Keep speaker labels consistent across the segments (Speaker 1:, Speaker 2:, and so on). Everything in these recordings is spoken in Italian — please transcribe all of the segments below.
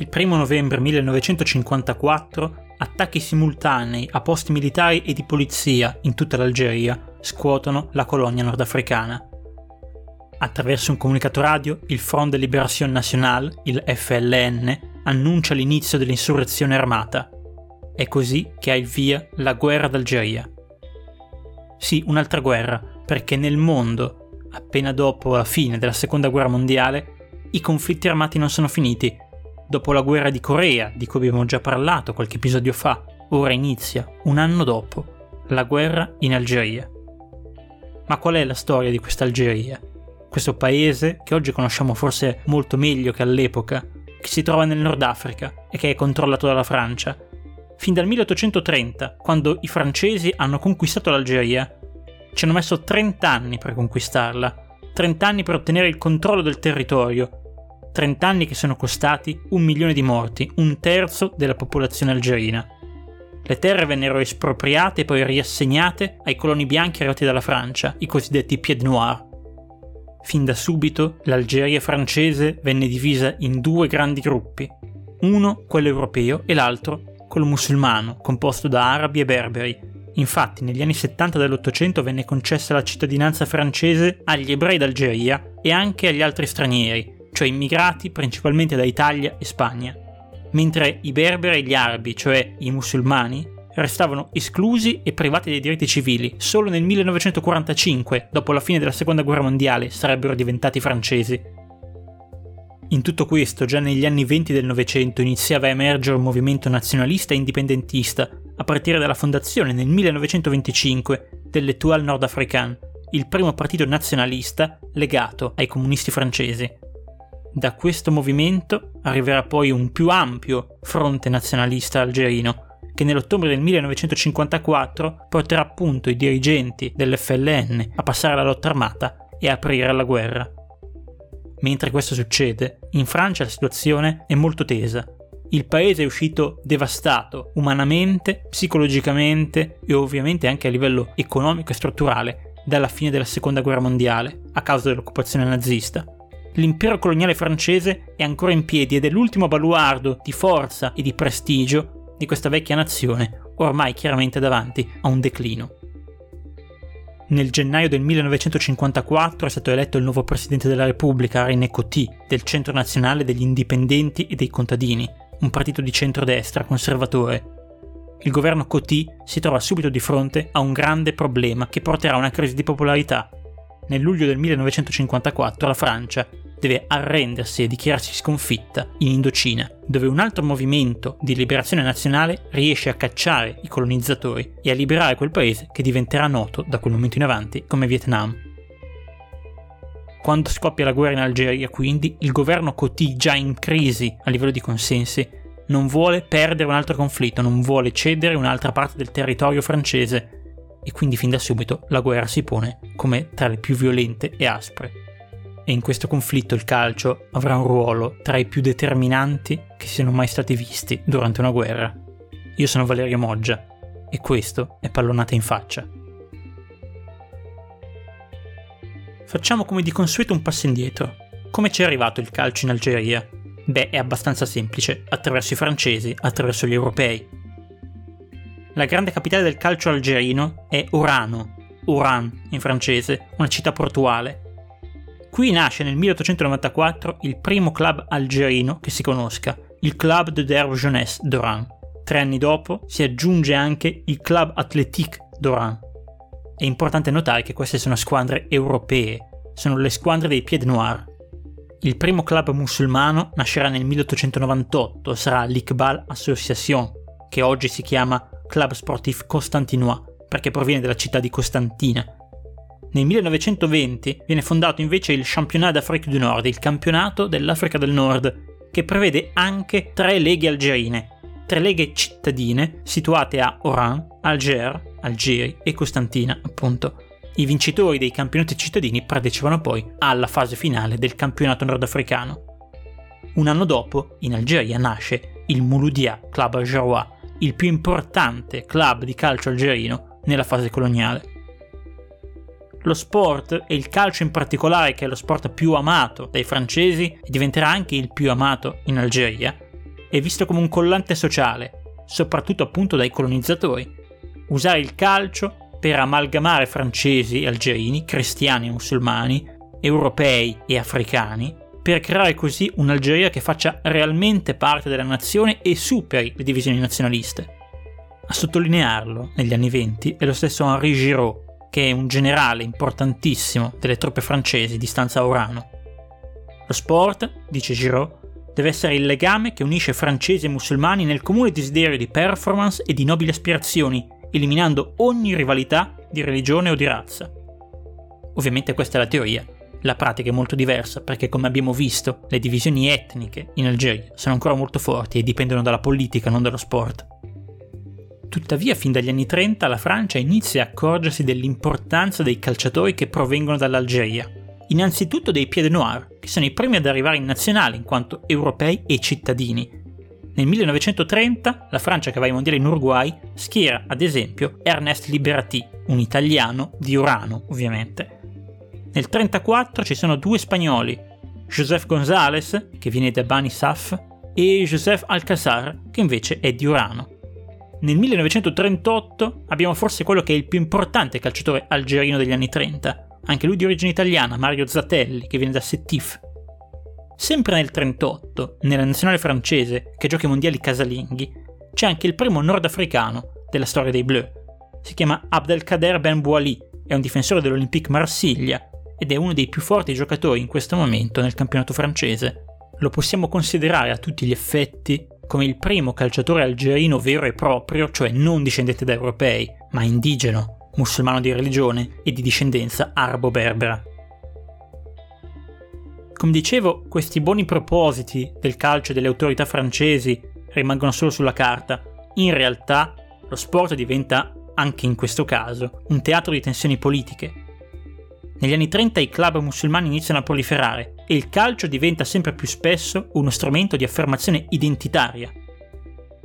Speaker 1: Il 1 novembre 1954 attacchi simultanei a posti militari e di polizia in tutta l'Algeria scuotono la colonia nordafricana. Attraverso un comunicato radio, il Front de Libération Nationale, il FLN, annuncia l'inizio dell'insurrezione armata. È così che ha il via la guerra d'Algeria. Sì, un'altra guerra, perché nel mondo, appena dopo la fine della seconda guerra mondiale, i conflitti armati non sono finiti. Dopo la guerra di Corea, di cui abbiamo già parlato qualche episodio fa, ora inizia, un anno dopo, la guerra in Algeria. Ma qual è la storia di questa Algeria? questo paese che oggi conosciamo forse molto meglio che all'epoca, che si trova nel Nord Africa e che è controllato dalla Francia. Fin dal 1830, quando i francesi hanno conquistato l'Algeria, ci hanno messo 30 anni per conquistarla, 30 anni per ottenere il controllo del territorio, 30 anni che sono costati un milione di morti, un terzo della popolazione algerina. Le terre vennero espropriate e poi riassegnate ai coloni bianchi arrivati dalla Francia, i cosiddetti Pied Noirs. Fin da subito l'Algeria francese venne divisa in due grandi gruppi, uno quello europeo e l'altro quello musulmano, composto da arabi e berberi. Infatti negli anni 70 dell'Ottocento venne concessa la cittadinanza francese agli ebrei d'Algeria e anche agli altri stranieri, cioè immigrati principalmente da Italia e Spagna. Mentre i berberi e gli arabi, cioè i musulmani, restavano esclusi e privati dei diritti civili. Solo nel 1945, dopo la fine della Seconda Guerra Mondiale, sarebbero diventati francesi. In tutto questo, già negli anni 20 del Novecento iniziava a emergere un movimento nazionalista e indipendentista, a partire dalla fondazione nel 1925 dell'Etoile Nord-Africaine, il primo partito nazionalista legato ai comunisti francesi. Da questo movimento arriverà poi un più ampio fronte nazionalista algerino, che nell'ottobre del 1954 porterà appunto i dirigenti dell'FLN a passare alla lotta armata e aprire la guerra. Mentre questo succede, in Francia la situazione è molto tesa. Il paese è uscito devastato umanamente, psicologicamente e ovviamente anche a livello economico e strutturale dalla fine della seconda guerra mondiale a causa dell'occupazione nazista. L'impero coloniale francese è ancora in piedi ed è l'ultimo baluardo di forza e di prestigio di questa vecchia nazione, ormai chiaramente davanti a un declino. Nel gennaio del 1954 è stato eletto il nuovo presidente della Repubblica, René Coty, del Centro Nazionale degli Indipendenti e dei Contadini, un partito di centrodestra conservatore. Il governo Coty si trova subito di fronte a un grande problema che porterà a una crisi di popolarità. Nel luglio del 1954 la Francia deve arrendersi e dichiararsi sconfitta in Indocina, dove un altro movimento di liberazione nazionale riesce a cacciare i colonizzatori e a liberare quel paese che diventerà noto da quel momento in avanti come Vietnam. Quando scoppia la guerra in Algeria, quindi, il governo Coty, già in crisi a livello di consensi, non vuole perdere un altro conflitto, non vuole cedere un'altra parte del territorio francese e quindi fin da subito la guerra si pone come tra le più violente e aspre e in questo conflitto il calcio avrà un ruolo tra i più determinanti che siano mai stati visti durante una guerra. Io sono Valerio Moggia e questo è Pallonata in faccia. Facciamo come di consueto un passo indietro. Come ci è arrivato il calcio in Algeria? Beh, è abbastanza semplice, attraverso i francesi, attraverso gli europei. La grande capitale del calcio algerino è Orano, Oran in francese, una città portuale, Qui nasce nel 1894 il primo club algerino che si conosca, il Club de Derbe Jeunesse d'Oran. Tre anni dopo si aggiunge anche il Club Athletique d'Oran. È importante notare che queste sono squadre europee, sono le squadre dei Pied Noir. Il primo club musulmano nascerà nel 1898, sarà l'Iqbal Association, che oggi si chiama Club Sportif Constantinois, perché proviene dalla città di Costantina, nel 1920 viene fondato invece il Championnat d'Afrique du Nord, il campionato dell'Africa del Nord, che prevede anche tre leghe algerine, tre leghe cittadine situate a Oran, Alger, Algeri e Costantina, appunto. I vincitori dei campionati cittadini partecipano poi alla fase finale del campionato nordafricano. Un anno dopo, in Algeria nasce il Mouloudia Club Algerois, il più importante club di calcio algerino nella fase coloniale lo sport e il calcio in particolare, che è lo sport più amato dai francesi e diventerà anche il più amato in Algeria, è visto come un collante sociale, soprattutto appunto dai colonizzatori. Usare il calcio per amalgamare francesi e algerini, cristiani e musulmani, europei e africani, per creare così un'Algeria che faccia realmente parte della nazione e superi le divisioni nazionaliste. A sottolinearlo, negli anni venti, è lo stesso Henri Giraud, che è un generale importantissimo delle truppe francesi di stanza Orano. Lo sport, dice Giraud, deve essere il legame che unisce francesi e musulmani nel comune desiderio di performance e di nobili aspirazioni, eliminando ogni rivalità di religione o di razza. Ovviamente questa è la teoria, la pratica è molto diversa perché come abbiamo visto le divisioni etniche in Algeria sono ancora molto forti e dipendono dalla politica, non dallo sport. Tuttavia, fin dagli anni 30 la Francia inizia a accorgersi dell'importanza dei calciatori che provengono dall'Algeria. Innanzitutto dei Piede Noir, che sono i primi ad arrivare in nazionale in quanto europei e cittadini. Nel 1930 la Francia che va ai mondiali in Uruguay schiera ad esempio Ernest Liberati, un italiano di Urano ovviamente. Nel 1934 ci sono due spagnoli, Joseph González, che viene da Bani Saf, e Joseph Alcazar, che invece è di Urano. Nel 1938 abbiamo forse quello che è il più importante calciatore algerino degli anni 30, anche lui di origine italiana, Mario Zatelli, che viene da Setif. Sempre nel 1938, nella nazionale francese, che gioca i mondiali casalinghi, c'è anche il primo nordafricano della storia dei Bleu. Si chiama Abdelkader Ben Bouali, è un difensore dell'Olympique Marsiglia ed è uno dei più forti giocatori in questo momento nel campionato francese. Lo possiamo considerare a tutti gli effetti come il primo calciatore algerino vero e proprio, cioè non discendente da europei, ma indigeno, musulmano di religione e di discendenza arabo-berbera. Come dicevo, questi buoni propositi del calcio e delle autorità francesi rimangono solo sulla carta. In realtà, lo sport diventa, anche in questo caso, un teatro di tensioni politiche. Negli anni 30 i club musulmani iniziano a proliferare e il calcio diventa sempre più spesso uno strumento di affermazione identitaria.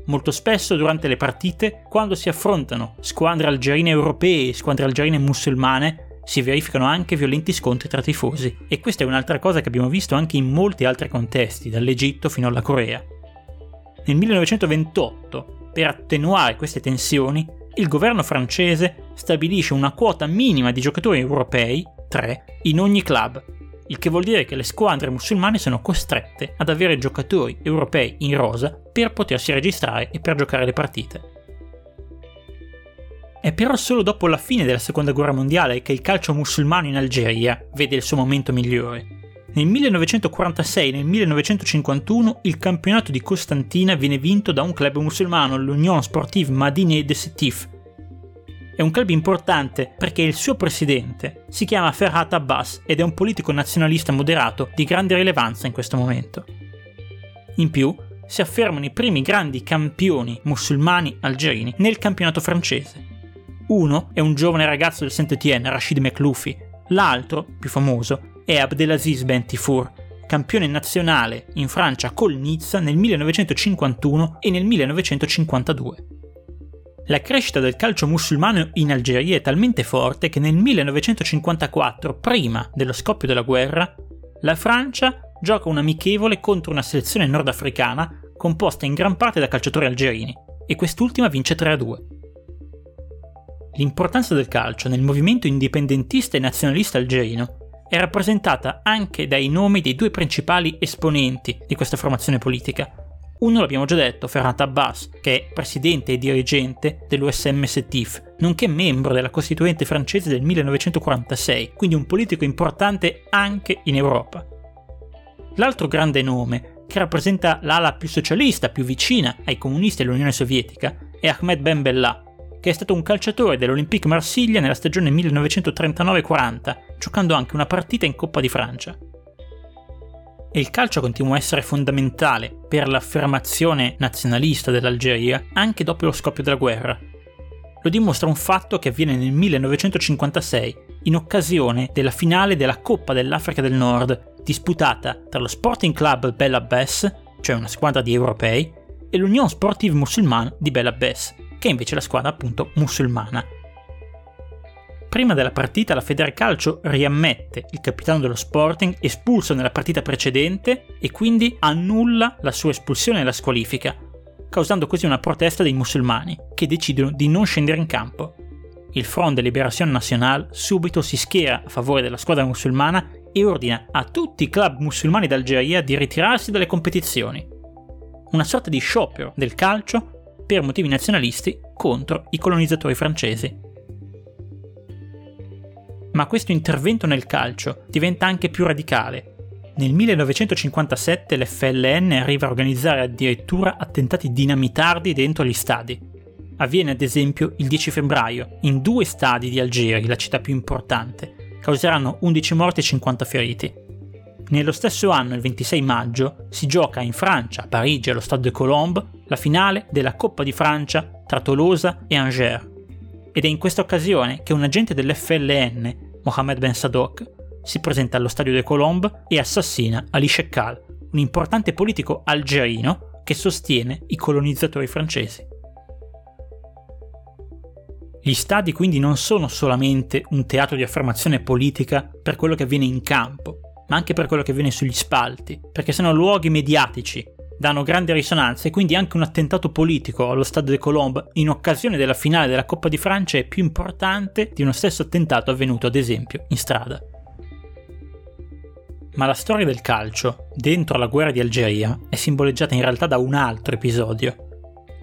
Speaker 1: Molto spesso durante le partite, quando si affrontano squadre algerine europee e squadre algerine musulmane, si verificano anche violenti scontri tra tifosi, e questa è un'altra cosa che abbiamo visto anche in molti altri contesti, dall'Egitto fino alla Corea. Nel 1928, per attenuare queste tensioni, il governo francese stabilisce una quota minima di giocatori europei, 3, in ogni club, il che vuol dire che le squadre musulmane sono costrette ad avere giocatori europei in rosa per potersi registrare e per giocare le partite. È però solo dopo la fine della seconda guerra mondiale che il calcio musulmano in Algeria vede il suo momento migliore. Nel 1946 e nel 1951 il campionato di Costantina viene vinto da un club musulmano, l'Union Sportive Madine de Sétif, è un club importante perché il suo presidente si chiama Ferhat Abbas ed è un politico nazionalista moderato di grande rilevanza in questo momento. In più, si affermano i primi grandi campioni musulmani algerini nel campionato francese. Uno è un giovane ragazzo del Saint-Étienne, Rachid Mekloufi, l'altro, più famoso, è Abdelaziz Ben Tifour, campione nazionale in Francia col Nizza nel 1951 e nel 1952. La crescita del calcio musulmano in Algeria è talmente forte che nel 1954, prima dello scoppio della guerra, la Francia gioca un amichevole contro una selezione nordafricana composta in gran parte da calciatori algerini, e quest'ultima vince 3-2. L'importanza del calcio nel movimento indipendentista e nazionalista algerino è rappresentata anche dai nomi dei due principali esponenti di questa formazione politica, uno l'abbiamo già detto, Ferhat Abbas, che è presidente e dirigente dell'USM Setif, nonché membro della Costituente francese del 1946, quindi un politico importante anche in Europa. L'altro grande nome, che rappresenta l'ala più socialista, più vicina ai comunisti e all'Unione Sovietica, è Ahmed Ben Bella, che è stato un calciatore dell'Olympique Marsiglia nella stagione 1939-40, giocando anche una partita in Coppa di Francia e il calcio continua a essere fondamentale per l'affermazione nazionalista dell'Algeria anche dopo lo scoppio della guerra. Lo dimostra un fatto che avviene nel 1956, in occasione della finale della Coppa dell'Africa del Nord, disputata tra lo Sporting Club Bella Bess, cioè una squadra di europei, e l'Union Sportive Musulmane di Bella Bess, che è invece la squadra appunto musulmana. Prima della partita la Federcalcio riammette il capitano dello Sporting espulso nella partita precedente e quindi annulla la sua espulsione e la squalifica, causando così una protesta dei musulmani, che decidono di non scendere in campo. Il Front de Libération Nationale subito si schiera a favore della squadra musulmana e ordina a tutti i club musulmani d'Algeria di ritirarsi dalle competizioni. Una sorta di sciopero del calcio per motivi nazionalisti contro i colonizzatori francesi. Ma questo intervento nel calcio diventa anche più radicale. Nel 1957 l'FLN arriva a organizzare addirittura attentati dinamitardi dentro gli stadi. Avviene ad esempio il 10 febbraio in due stadi di Algeri, la città più importante, causeranno 11 morti e 50 feriti. Nello stesso anno, il 26 maggio, si gioca in Francia, a Parigi, allo Stade de Colombe, la finale della Coppa di Francia tra Tolosa e Angers. Ed è in questa occasione che un agente dell'FLN, Mohamed Ben Sadok, si presenta allo Stadio de Colombe e assassina Ali Shekkal, un importante politico algerino che sostiene i colonizzatori francesi. Gli stadi quindi non sono solamente un teatro di affermazione politica per quello che avviene in campo, ma anche per quello che avviene sugli spalti, perché sono luoghi mediatici, danno grande risonanza e quindi anche un attentato politico allo Stade de Colombe in occasione della finale della Coppa di Francia è più importante di uno stesso attentato avvenuto ad esempio in strada. Ma la storia del calcio, dentro la guerra di Algeria, è simboleggiata in realtà da un altro episodio,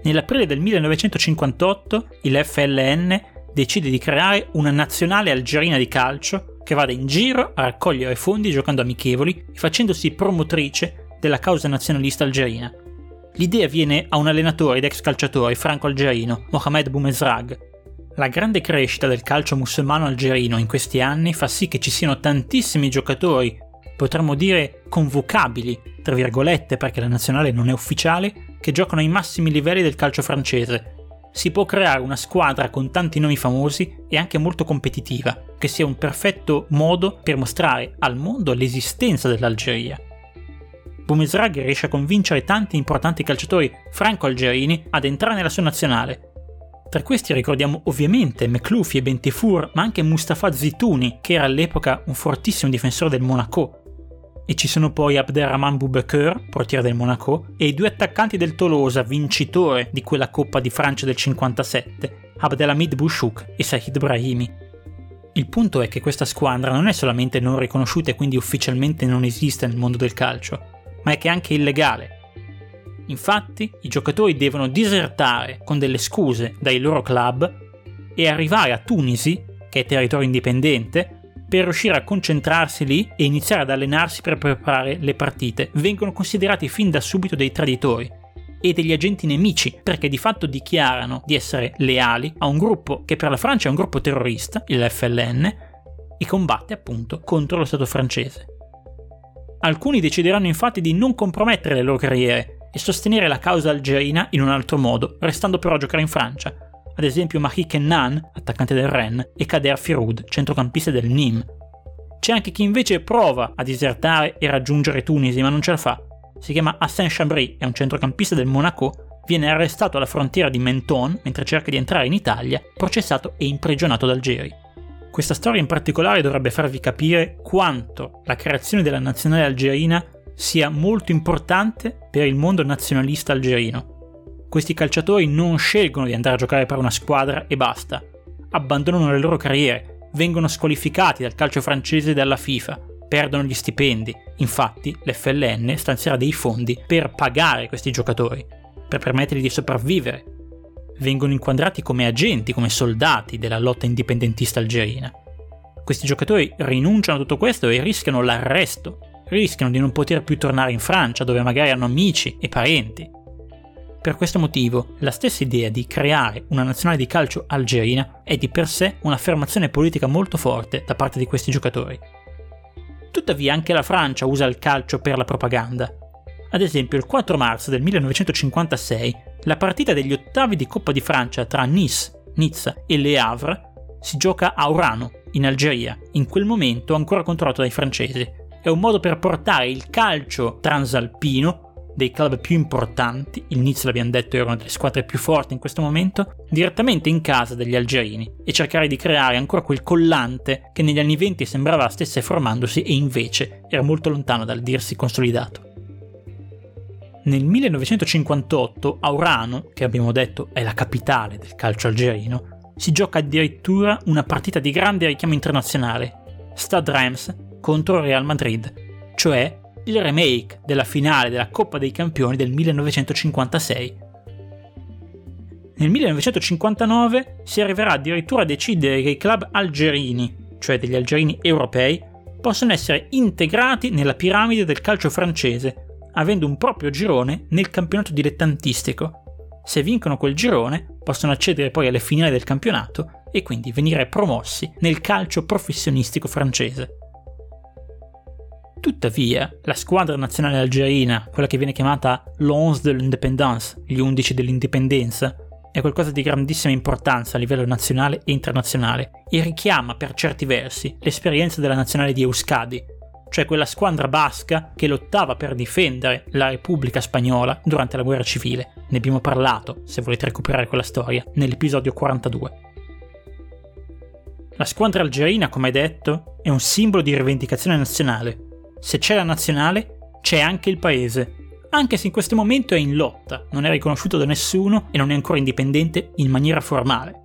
Speaker 1: Nell'aprile del 1958 il FLN decide di creare una nazionale algerina di calcio che vada in giro a raccogliere fondi giocando amichevoli e facendosi promotrice della causa nazionalista algerina. L'idea viene a un allenatore ed ex calciatore franco-algerino, Mohamed Boumezrag. La grande crescita del calcio musulmano algerino in questi anni fa sì che ci siano tantissimi giocatori, potremmo dire convocabili, tra virgolette perché la nazionale non è ufficiale, che giocano ai massimi livelli del calcio francese. Si può creare una squadra con tanti nomi famosi e anche molto competitiva, che sia un perfetto modo per mostrare al mondo l'esistenza dell'Algeria. Boumezrag riesce a convincere tanti importanti calciatori franco-algerini ad entrare nella sua nazionale. Tra questi ricordiamo ovviamente Mekloufi e Bentefour, ma anche Mustafa Zitouni, che era all'epoca un fortissimo difensore del Monaco, e ci sono poi Abderrahman Boubaker, portiere del Monaco, e i due attaccanti del Tolosa, vincitore di quella Coppa di Francia del 57, Abdelhamid Bouchouk e Sahid Brahimi. Il punto è che questa squadra non è solamente non riconosciuta e quindi ufficialmente non esiste nel mondo del calcio, ma è che è anche illegale. Infatti, i giocatori devono disertare con delle scuse dai loro club e arrivare a Tunisi, che è territorio indipendente, per riuscire a concentrarsi lì e iniziare ad allenarsi per preparare le partite, vengono considerati fin da subito dei traditori e degli agenti nemici perché di fatto dichiarano di essere leali a un gruppo che per la Francia è un gruppo terrorista, il FLN, e combatte appunto contro lo Stato francese. Alcuni decideranno infatti di non compromettere le loro carriere e sostenere la causa algerina in un altro modo, restando però a giocare in Francia, ad esempio Mahi Kennan, attaccante del Rennes, e Kader Firoud, centrocampista del Nîmes. C'è anche chi invece prova a disertare e raggiungere Tunisi, ma non ce la fa. Si chiama Hassan Chabri, è un centrocampista del Monaco, viene arrestato alla frontiera di Menton mentre cerca di entrare in Italia, processato e imprigionato da Algeri. Questa storia in particolare dovrebbe farvi capire quanto la creazione della nazionale algerina sia molto importante per il mondo nazionalista algerino questi calciatori non scelgono di andare a giocare per una squadra e basta. Abbandonano le loro carriere, vengono squalificati dal calcio francese e dalla FIFA, perdono gli stipendi. Infatti, l'FLN stanzierà dei fondi per pagare questi giocatori, per permettergli di sopravvivere. Vengono inquadrati come agenti, come soldati della lotta indipendentista algerina. Questi giocatori rinunciano a tutto questo e rischiano l'arresto, rischiano di non poter più tornare in Francia dove magari hanno amici e parenti. Per questo motivo, la stessa idea di creare una nazionale di calcio algerina è di per sé un'affermazione politica molto forte da parte di questi giocatori. Tuttavia anche la Francia usa il calcio per la propaganda. Ad esempio, il 4 marzo del 1956, la partita degli ottavi di Coppa di Francia tra Nice, Nizza e Le Havre si gioca a Orano, in Algeria, in quel momento ancora controllato dai francesi. È un modo per portare il calcio transalpino dei club più importanti, il Nice l'abbiamo detto era una delle squadre più forti in questo momento, direttamente in casa degli algerini e cercare di creare ancora quel collante che negli anni 20 sembrava stesse formandosi e invece era molto lontano dal dirsi consolidato. Nel 1958 a Urano, che abbiamo detto è la capitale del calcio algerino, si gioca addirittura una partita di grande richiamo internazionale, Stade Reims contro Real Madrid, cioè il remake della finale della Coppa dei Campioni del 1956. Nel 1959 si arriverà addirittura a decidere che i club algerini, cioè degli algerini europei, possono essere integrati nella piramide del calcio francese avendo un proprio girone nel campionato dilettantistico. Se vincono quel girone, possono accedere poi alle finali del campionato e quindi venire promossi nel calcio professionistico francese. Tuttavia, la squadra nazionale algerina, quella che viene chiamata l'Once de l'Independance, gli undici dell'indipendenza, è qualcosa di grandissima importanza a livello nazionale e internazionale e richiama per certi versi l'esperienza della nazionale di Euskadi, cioè quella squadra basca che lottava per difendere la Repubblica Spagnola durante la guerra civile. Ne abbiamo parlato, se volete recuperare quella storia, nell'episodio 42. La squadra algerina, come detto, è un simbolo di rivendicazione nazionale. Se c'è la nazionale, c'è anche il paese, anche se in questo momento è in lotta, non è riconosciuto da nessuno e non è ancora indipendente in maniera formale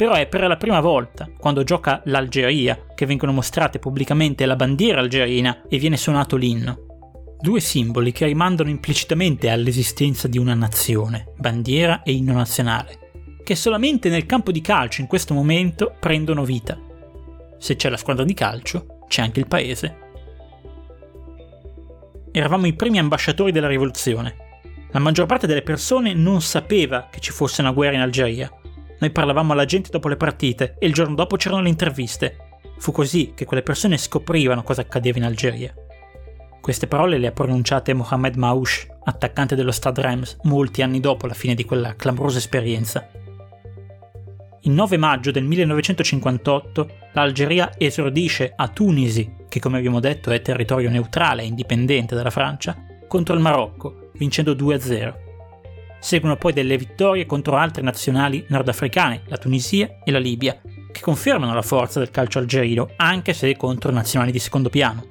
Speaker 1: però è per la prima volta, quando gioca l'Algeria, che vengono mostrate pubblicamente la bandiera algerina e viene suonato l'inno. Due simboli che rimandano implicitamente all'esistenza di una nazione, bandiera e inno nazionale, che solamente nel campo di calcio in questo momento prendono vita. Se c'è la squadra di calcio, c'è anche il paese. Eravamo i primi ambasciatori della rivoluzione. La maggior parte delle persone non sapeva che ci fosse una guerra in Algeria noi parlavamo alla gente dopo le partite e il giorno dopo c'erano le interviste. Fu così che quelle persone scoprivano cosa accadeva in Algeria. Queste parole le ha pronunciate Mohamed Maouche, attaccante dello Stade Reims, molti anni dopo la fine di quella clamorosa esperienza. Il 9 maggio del 1958 l'Algeria esordisce a Tunisi, che come abbiamo detto è territorio neutrale e indipendente dalla Francia, contro il Marocco, vincendo 2-0. Seguono poi delle vittorie contro altre nazionali nordafricane, la Tunisia e la Libia, che confermano la forza del calcio algerino, anche se contro nazionali di secondo piano.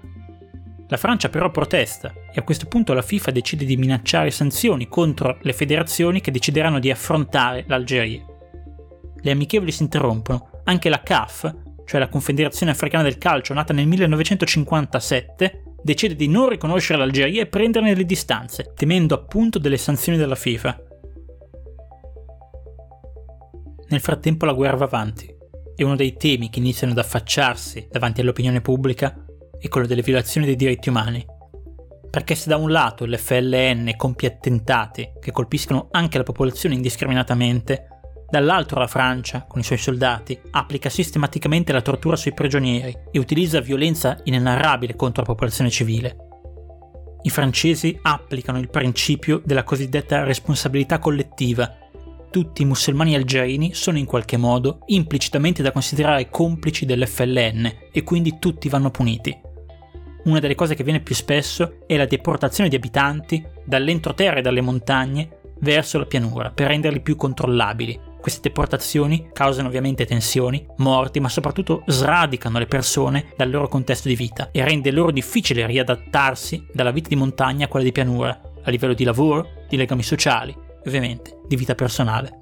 Speaker 1: La Francia però protesta e a questo punto la FIFA decide di minacciare sanzioni contro le federazioni che decideranno di affrontare l'Algeria. Le amichevoli si interrompono, anche la CAF, cioè la Confederazione Africana del Calcio nata nel 1957, decide di non riconoscere l'Algeria e prenderne le distanze, temendo appunto delle sanzioni della FIFA. Nel frattempo la guerra va avanti e uno dei temi che iniziano ad affacciarsi davanti all'opinione pubblica è quello delle violazioni dei diritti umani. Perché se da un lato l'FLN compie attentati che colpiscono anche la popolazione indiscriminatamente, Dall'altro la Francia, con i suoi soldati, applica sistematicamente la tortura sui prigionieri e utilizza violenza inenarrabile contro la popolazione civile. I francesi applicano il principio della cosiddetta responsabilità collettiva. Tutti i musulmani algerini sono in qualche modo implicitamente da considerare complici dell'FLN e quindi tutti vanno puniti. Una delle cose che viene più spesso è la deportazione di abitanti dall'entroterra e dalle montagne verso la pianura per renderli più controllabili, queste deportazioni causano ovviamente tensioni, morti, ma soprattutto sradicano le persone dal loro contesto di vita e rende loro difficile riadattarsi dalla vita di montagna a quella di pianura, a livello di lavoro, di legami sociali e ovviamente di vita personale.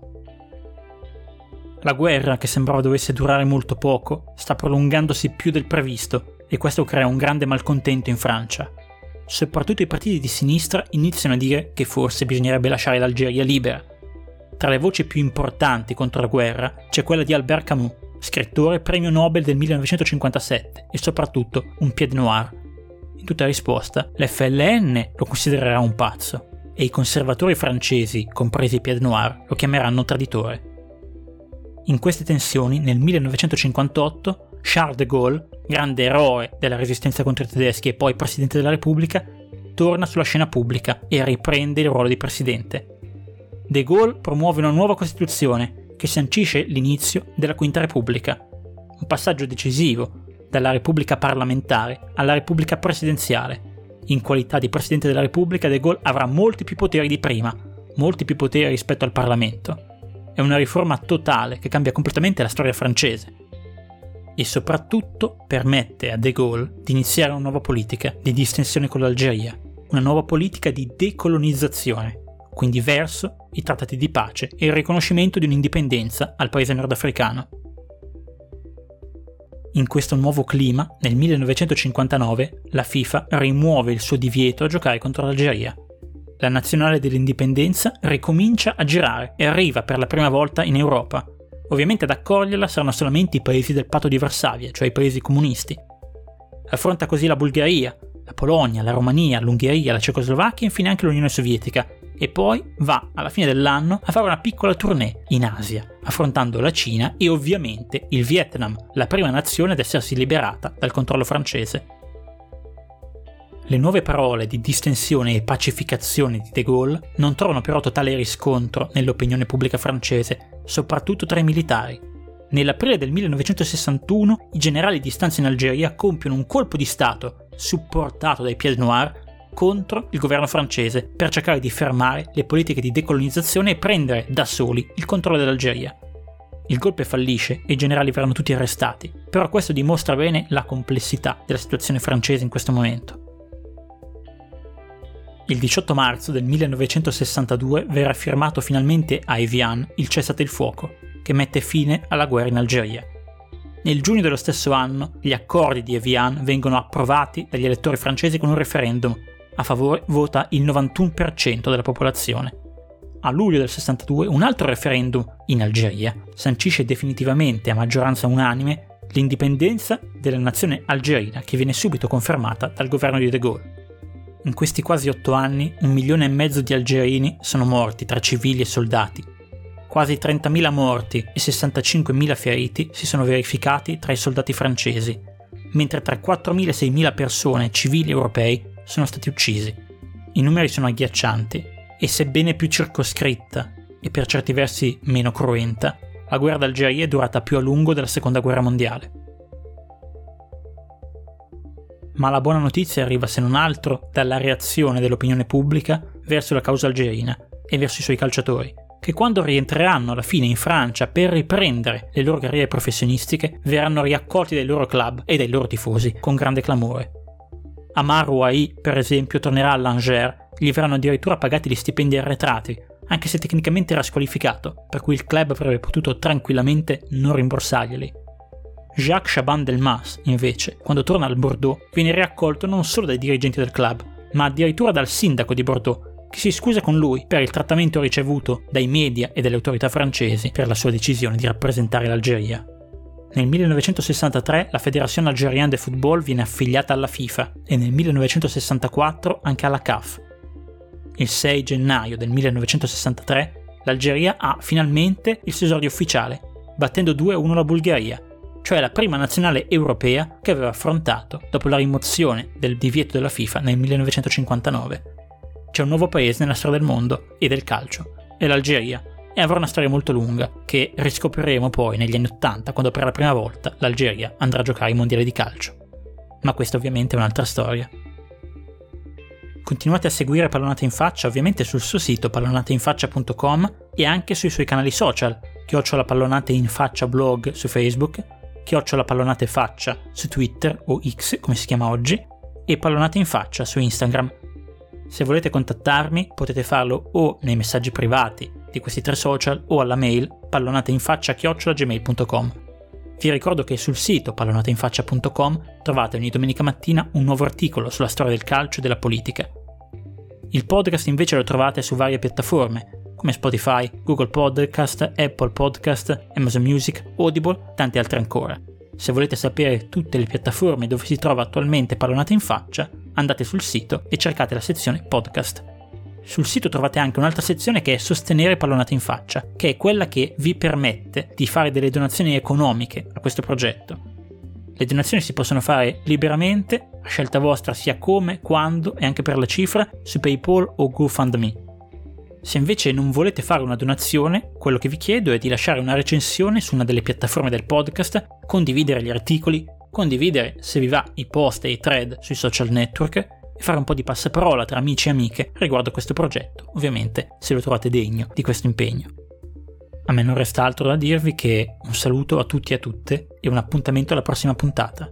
Speaker 1: La guerra, che sembrava dovesse durare molto poco, sta prolungandosi più del previsto e questo crea un grande malcontento in Francia. Soprattutto i partiti di sinistra iniziano a dire che forse bisognerebbe lasciare l'Algeria libera, tra le voci più importanti contro la guerra c'è quella di Albert Camus, scrittore premio Nobel del 1957 e soprattutto un pied noir. In tutta risposta, l'FLN lo considererà un pazzo e i conservatori francesi, compresi i pied noir, lo chiameranno traditore. In queste tensioni, nel 1958, Charles de Gaulle, grande eroe della resistenza contro i tedeschi e poi presidente della Repubblica, torna sulla scena pubblica e riprende il ruolo di presidente, De Gaulle promuove una nuova Costituzione che sancisce l'inizio della Quinta Repubblica, un passaggio decisivo dalla Repubblica parlamentare alla Repubblica presidenziale, In qualità di Presidente della Repubblica, De Gaulle avrà molti più poteri di prima, molti più poteri rispetto al Parlamento. È una riforma totale che cambia completamente la storia francese e soprattutto permette a De Gaulle di iniziare una nuova politica di distensione con l'Algeria, una nuova politica di decolonizzazione, quindi verso i trattati di pace e il riconoscimento di un'indipendenza al paese nordafricano. In questo nuovo clima, nel 1959, la FIFA rimuove il suo divieto a giocare contro l'Algeria. La nazionale dell'indipendenza ricomincia a girare e arriva per la prima volta in Europa, Ovviamente ad accoglierla saranno solamente i paesi del patto di Varsavia, cioè i paesi comunisti. Affronta così la Bulgaria, la Polonia, la Romania, l'Ungheria, la Cecoslovacchia e infine anche l'Unione Sovietica, e poi va alla fine dell'anno a fare una piccola tournée in Asia, affrontando la Cina e ovviamente il Vietnam, la prima nazione ad essersi liberata dal controllo francese. Le nuove parole di distensione e pacificazione di De Gaulle non trovano però totale riscontro nell'opinione pubblica francese, soprattutto tra i militari. Nell'aprile del 1961 i generali di stanza in Algeria compiono un colpo di Stato, supportato dai Pied Noir, contro il governo francese per cercare di fermare le politiche di decolonizzazione e prendere da soli il controllo dell'Algeria. Il golpe fallisce e i generali verranno tutti arrestati, però questo dimostra bene la complessità della situazione francese in questo momento. Il 18 marzo del 1962 verrà firmato finalmente a Evian il cessate il fuoco, che mette fine alla guerra in Algeria. Nel giugno dello stesso anno, gli accordi di Evian vengono approvati dagli elettori francesi con un referendum. A favore vota il 91% della popolazione. A luglio del 62 un altro referendum in Algeria sancisce definitivamente a maggioranza unanime l'indipendenza della nazione algerina che viene subito confermata dal governo di De Gaulle. In questi quasi otto anni, un milione e mezzo di algerini sono morti tra civili e soldati. Quasi 30.000 morti e 65.000 feriti si sono verificati tra i soldati francesi, mentre tra 4.000 e 6.000 persone civili europei sono stati uccisi. I numeri sono agghiaccianti e sebbene più circoscritta e per certi versi meno cruenta, la guerra d'Algeria è durata più a lungo della seconda guerra mondiale ma la buona notizia arriva se non altro dalla reazione dell'opinione pubblica verso la causa algerina e verso i suoi calciatori, che quando rientreranno alla fine in Francia per riprendere le loro carriere professionistiche verranno riaccolti dai loro club e dai loro tifosi con grande clamore. Amar Ouai, per esempio, tornerà all'Angers, gli verranno addirittura pagati gli stipendi arretrati, anche se tecnicamente era squalificato, per cui il club avrebbe potuto tranquillamente non rimborsarglieli. Jacques Chaban Delmas, invece, quando torna al Bordeaux, viene riaccolto non solo dai dirigenti del club, ma addirittura dal sindaco di Bordeaux, che si scusa con lui per il trattamento ricevuto dai media e dalle autorità francesi per la sua decisione di rappresentare l'Algeria. Nel 1963 la Fédération Algérienne de Football viene affiliata alla FIFA e nel 1964 anche alla CAF. Il 6 gennaio del 1963 l'Algeria ha finalmente il suo esordio ufficiale, battendo 2-1 la Bulgaria, cioè la prima nazionale europea che aveva affrontato dopo la rimozione del divieto della FIFA nel 1959. C'è un nuovo paese nella storia del mondo e del calcio, è l'Algeria, e avrà una storia molto lunga che riscopriremo poi negli anni Ottanta quando per la prima volta l'Algeria andrà a giocare i mondiali di calcio. Ma questa ovviamente è un'altra storia. Continuate a seguire Pallonate in Faccia ovviamente sul suo sito pallonateinfaccia.com e anche sui suoi canali social, chiocciola Pallonate in Faccia blog su Facebook chiocciola pallonate faccia su Twitter o X come si chiama oggi e pallonate in faccia su Instagram. Se volete contattarmi potete farlo o nei messaggi privati di questi tre social o alla mail pallonateinfaccia-gmail.com. Vi ricordo che sul sito pallonateinfaccia.com trovate ogni domenica mattina un nuovo articolo sulla storia del calcio e della politica. Il podcast invece lo trovate su varie piattaforme, come Spotify, Google Podcast, Apple Podcast, Amazon Music, Audible, tanti altri ancora. Se volete sapere tutte le piattaforme dove si trova attualmente Pallonate in Faccia, andate sul sito e cercate la sezione podcast. Sul sito trovate anche un'altra sezione che è Sostenere Pallonate in Faccia, che è quella che vi permette di fare delle donazioni economiche a questo progetto. Le donazioni si possono fare liberamente, a scelta vostra sia come, quando e anche per la cifra, su PayPal o GoFundMe. Se invece non volete fare una donazione, quello che vi chiedo è di lasciare una recensione su una delle piattaforme del podcast, condividere gli articoli, condividere se vi va i post e i thread sui social network, e fare un po' di passaparola tra amici e amiche riguardo a questo progetto, ovviamente se lo trovate degno di questo impegno. A me non resta altro da dirvi che un saluto a tutti e a tutte e un appuntamento alla prossima puntata.